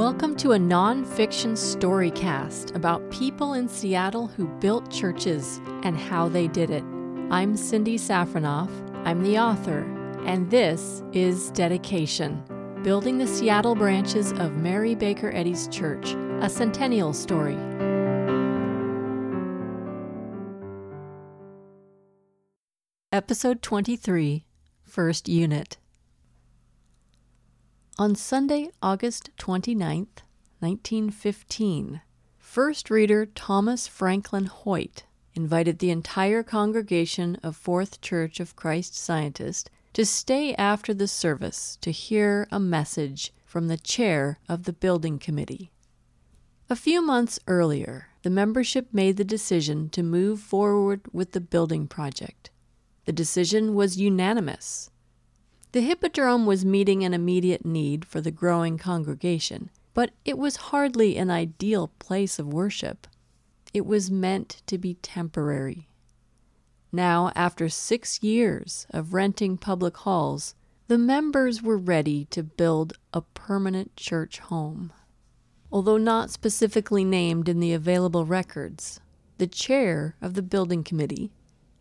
Welcome to a nonfiction storycast about people in Seattle who built churches and how they did it. I'm Cindy Safronoff, I'm the author, and this is Dedication Building the Seattle Branches of Mary Baker Eddy's Church, a centennial story. Episode 23, First Unit. On Sunday, August 29, 1915, First Reader Thomas Franklin Hoyt invited the entire congregation of Fourth Church of Christ Scientist to stay after the service to hear a message from the chair of the building committee. A few months earlier, the membership made the decision to move forward with the building project. The decision was unanimous. The Hippodrome was meeting an immediate need for the growing congregation, but it was hardly an ideal place of worship. It was meant to be temporary. Now, after six years of renting public halls, the members were ready to build a permanent church home. Although not specifically named in the available records, the chair of the building committee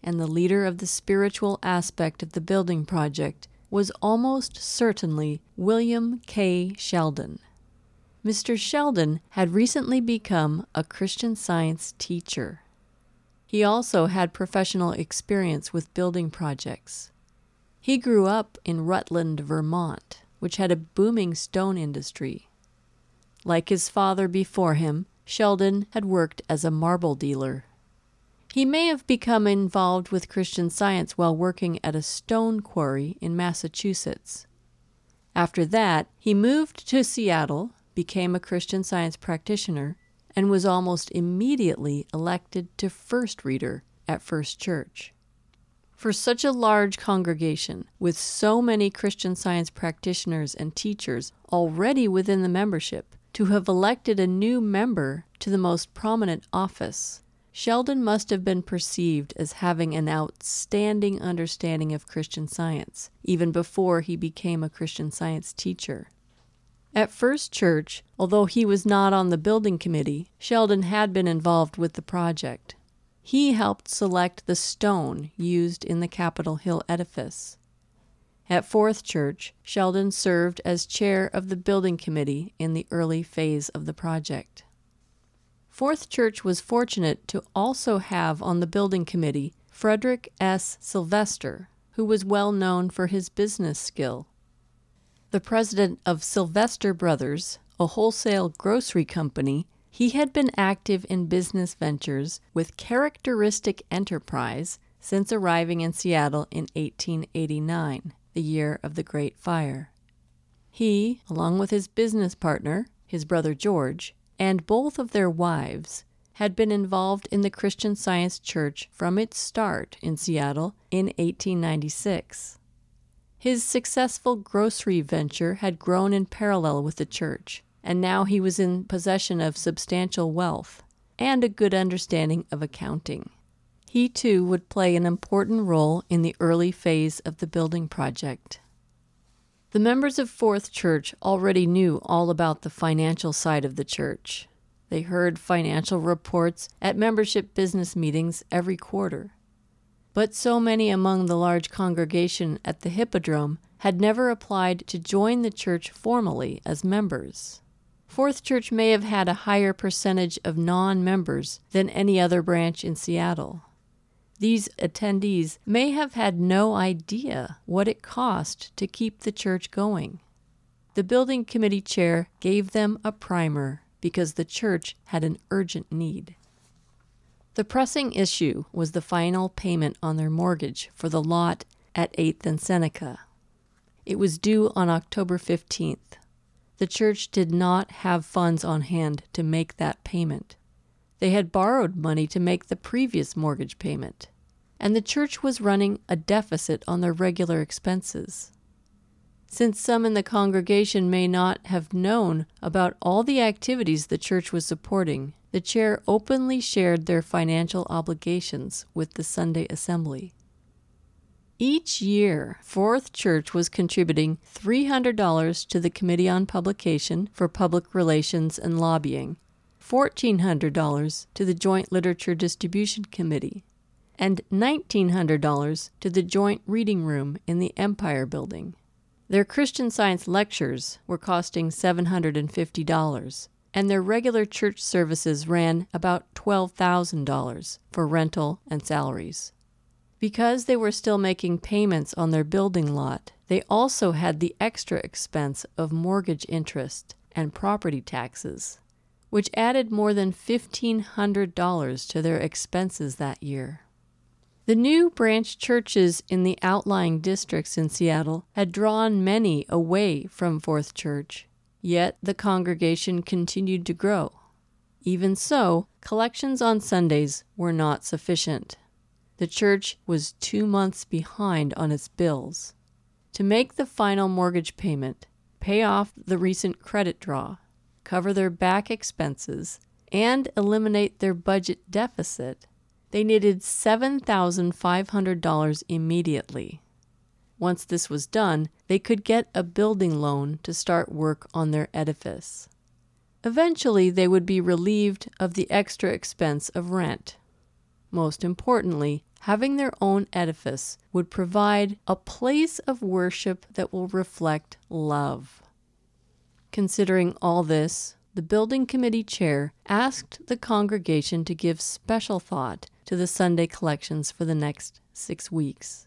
and the leader of the spiritual aspect of the building project was almost certainly William K. Sheldon. Mr. Sheldon had recently become a Christian Science teacher. He also had professional experience with building projects. He grew up in Rutland, Vermont, which had a booming stone industry. Like his father before him, Sheldon had worked as a marble dealer. He may have become involved with Christian Science while working at a stone quarry in Massachusetts. After that, he moved to Seattle, became a Christian Science practitioner, and was almost immediately elected to First Reader at First Church. For such a large congregation, with so many Christian Science practitioners and teachers already within the membership, to have elected a new member to the most prominent office Sheldon must have been perceived as having an outstanding understanding of Christian Science, even before he became a Christian Science teacher. At First Church, although he was not on the building committee, Sheldon had been involved with the project. He helped select the stone used in the Capitol Hill edifice. At Fourth Church, Sheldon served as chair of the building committee in the early phase of the project. Fourth Church was fortunate to also have on the building committee Frederick S. Sylvester, who was well known for his business skill. The president of Sylvester Brothers, a wholesale grocery company, he had been active in business ventures with characteristic enterprise since arriving in Seattle in 1889, the year of the Great Fire. He, along with his business partner, his brother George, and both of their wives had been involved in the Christian Science Church from its start in Seattle in 1896. His successful grocery venture had grown in parallel with the church, and now he was in possession of substantial wealth and a good understanding of accounting. He too would play an important role in the early phase of the building project. The members of Fourth Church already knew all about the financial side of the church. They heard financial reports at membership business meetings every quarter. But so many among the large congregation at the Hippodrome had never applied to join the church formally as members. Fourth Church may have had a higher percentage of non members than any other branch in Seattle. These attendees may have had no idea what it cost to keep the church going. The building committee chair gave them a primer because the church had an urgent need. The pressing issue was the final payment on their mortgage for the lot at 8th and Seneca. It was due on October 15th. The church did not have funds on hand to make that payment. They had borrowed money to make the previous mortgage payment, and the church was running a deficit on their regular expenses. Since some in the congregation may not have known about all the activities the church was supporting, the chair openly shared their financial obligations with the Sunday assembly. Each year, Fourth Church was contributing $300 to the Committee on Publication for Public Relations and Lobbying, $1,400 to the Joint Literature Distribution Committee, and $1,900 to the Joint Reading Room in the Empire Building. Their Christian Science lectures were costing $750, and their regular church services ran about $12,000 for rental and salaries. Because they were still making payments on their building lot, they also had the extra expense of mortgage interest and property taxes, which added more than $1,500 to their expenses that year. The new branch churches in the outlying districts in Seattle had drawn many away from Fourth Church, yet the congregation continued to grow. Even so, collections on Sundays were not sufficient the church was two months behind on its bills. To make the final mortgage payment, pay off the recent credit draw, cover their back expenses, and eliminate their budget deficit, they needed $7,500 immediately. Once this was done, they could get a building loan to start work on their edifice. Eventually, they would be relieved of the extra expense of rent. Most importantly, having their own edifice would provide a place of worship that will reflect love. Considering all this, the building committee chair asked the congregation to give special thought to the Sunday collections for the next six weeks.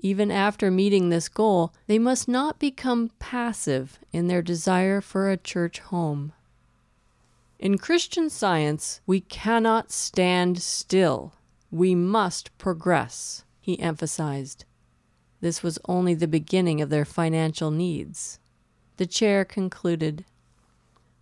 Even after meeting this goal, they must not become passive in their desire for a church home. In Christian science, we cannot stand still we must progress, he emphasized. This was only the beginning of their financial needs. The chair concluded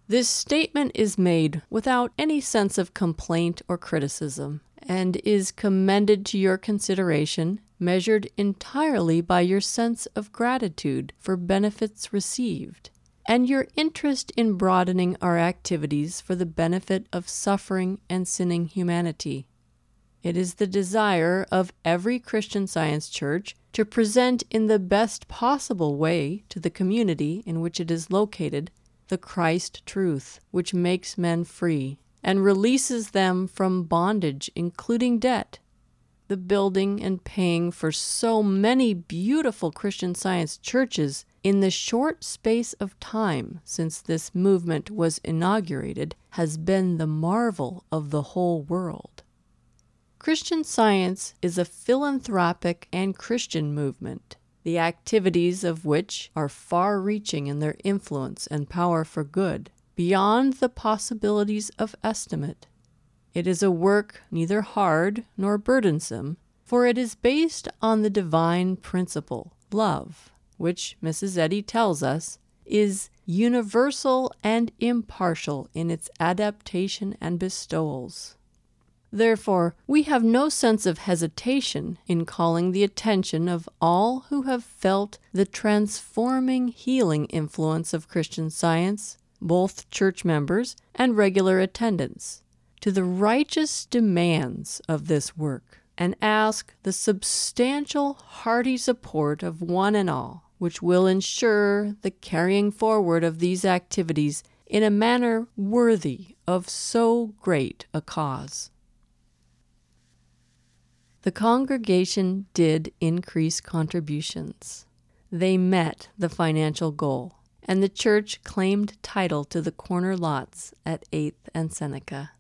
This statement is made without any sense of complaint or criticism, and is commended to your consideration, measured entirely by your sense of gratitude for benefits received, and your interest in broadening our activities for the benefit of suffering and sinning humanity. It is the desire of every Christian Science church to present in the best possible way to the community in which it is located the Christ truth, which makes men free and releases them from bondage, including debt. The building and paying for so many beautiful Christian Science churches in the short space of time since this movement was inaugurated has been the marvel of the whole world. Christian Science is a philanthropic and Christian movement, the activities of which are far reaching in their influence and power for good, beyond the possibilities of estimate. It is a work neither hard nor burdensome, for it is based on the divine principle, love, which Mrs. Eddy tells us is universal and impartial in its adaptation and bestowals. Therefore, we have no sense of hesitation in calling the attention of all who have felt the transforming, healing influence of Christian science, both church members and regular attendants, to the righteous demands of this work, and ask the substantial, hearty support of one and all, which will ensure the carrying forward of these activities in a manner worthy of so great a cause. The congregation did increase contributions. They met the financial goal, and the church claimed title to the corner lots at 8th and Seneca.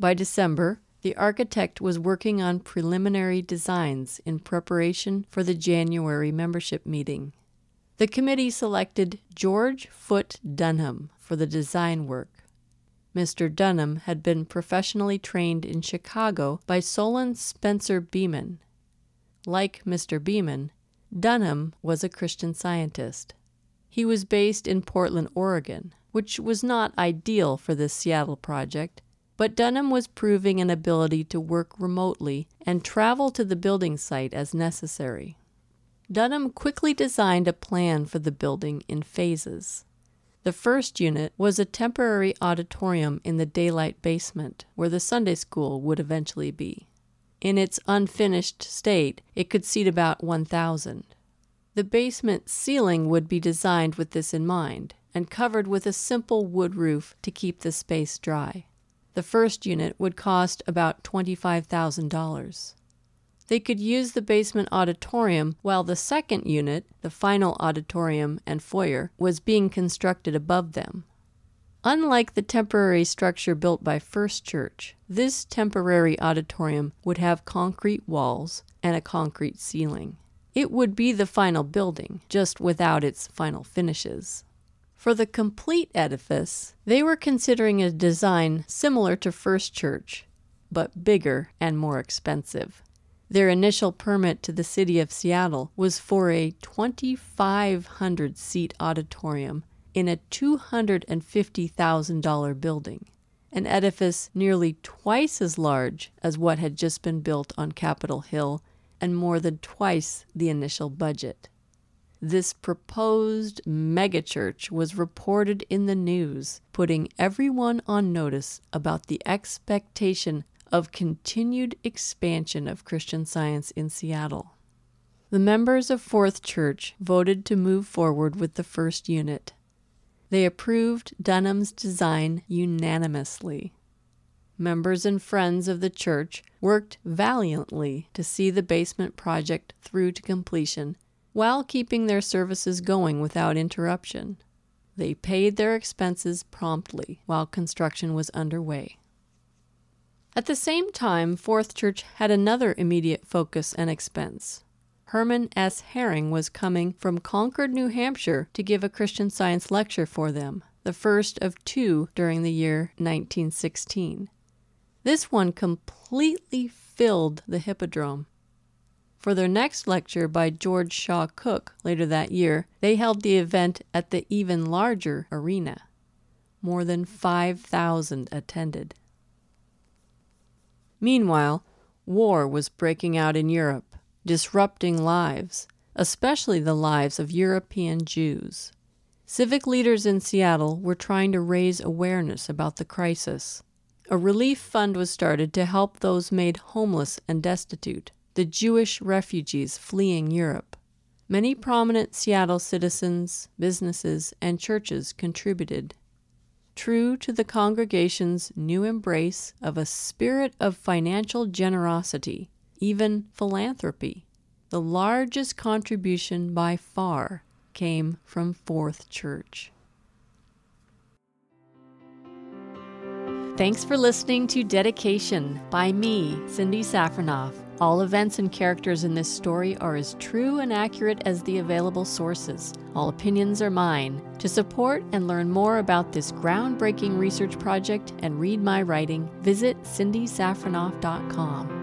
By December, the architect was working on preliminary designs in preparation for the January membership meeting. The committee selected George Foote Dunham for the design work. Mr. Dunham had been professionally trained in Chicago by Solon Spencer Beman. Like Mr. Beman, Dunham was a Christian scientist. He was based in Portland, Oregon, which was not ideal for this Seattle project, but Dunham was proving an ability to work remotely and travel to the building site as necessary. Dunham quickly designed a plan for the building in phases. The first unit was a temporary auditorium in the daylight basement, where the Sunday school would eventually be. In its unfinished state, it could seat about 1,000. The basement ceiling would be designed with this in mind and covered with a simple wood roof to keep the space dry. The first unit would cost about $25,000. They could use the basement auditorium while the second unit, the final auditorium and foyer, was being constructed above them. Unlike the temporary structure built by First Church, this temporary auditorium would have concrete walls and a concrete ceiling. It would be the final building, just without its final finishes. For the complete edifice, they were considering a design similar to First Church, but bigger and more expensive. Their initial permit to the city of Seattle was for a 2,500 seat auditorium in a $250,000 building, an edifice nearly twice as large as what had just been built on Capitol Hill and more than twice the initial budget. This proposed megachurch was reported in the news, putting everyone on notice about the expectation of continued expansion of Christian science in Seattle. The members of Fourth Church voted to move forward with the first unit. They approved Dunham's design unanimously. Members and friends of the church worked valiantly to see the basement project through to completion while keeping their services going without interruption. They paid their expenses promptly while construction was underway. At the same time, Fourth Church had another immediate focus and expense. Herman S. Hering was coming from Concord, New Hampshire to give a Christian Science lecture for them, the first of two during the year 1916. This one completely filled the Hippodrome for their next lecture by George Shaw Cook later that year, they held the event at the even larger arena. More than 5,000 attended. Meanwhile, war was breaking out in Europe, disrupting lives, especially the lives of European Jews. Civic leaders in Seattle were trying to raise awareness about the crisis. A relief fund was started to help those made homeless and destitute the Jewish refugees fleeing Europe. Many prominent Seattle citizens, businesses, and churches contributed. True to the congregation's new embrace of a spirit of financial generosity, even philanthropy, the largest contribution by far came from Fourth Church. Thanks for listening to Dedication by me, Cindy Safronoff. All events and characters in this story are as true and accurate as the available sources. All opinions are mine. To support and learn more about this groundbreaking research project and read my writing, visit cindysafronoff.com.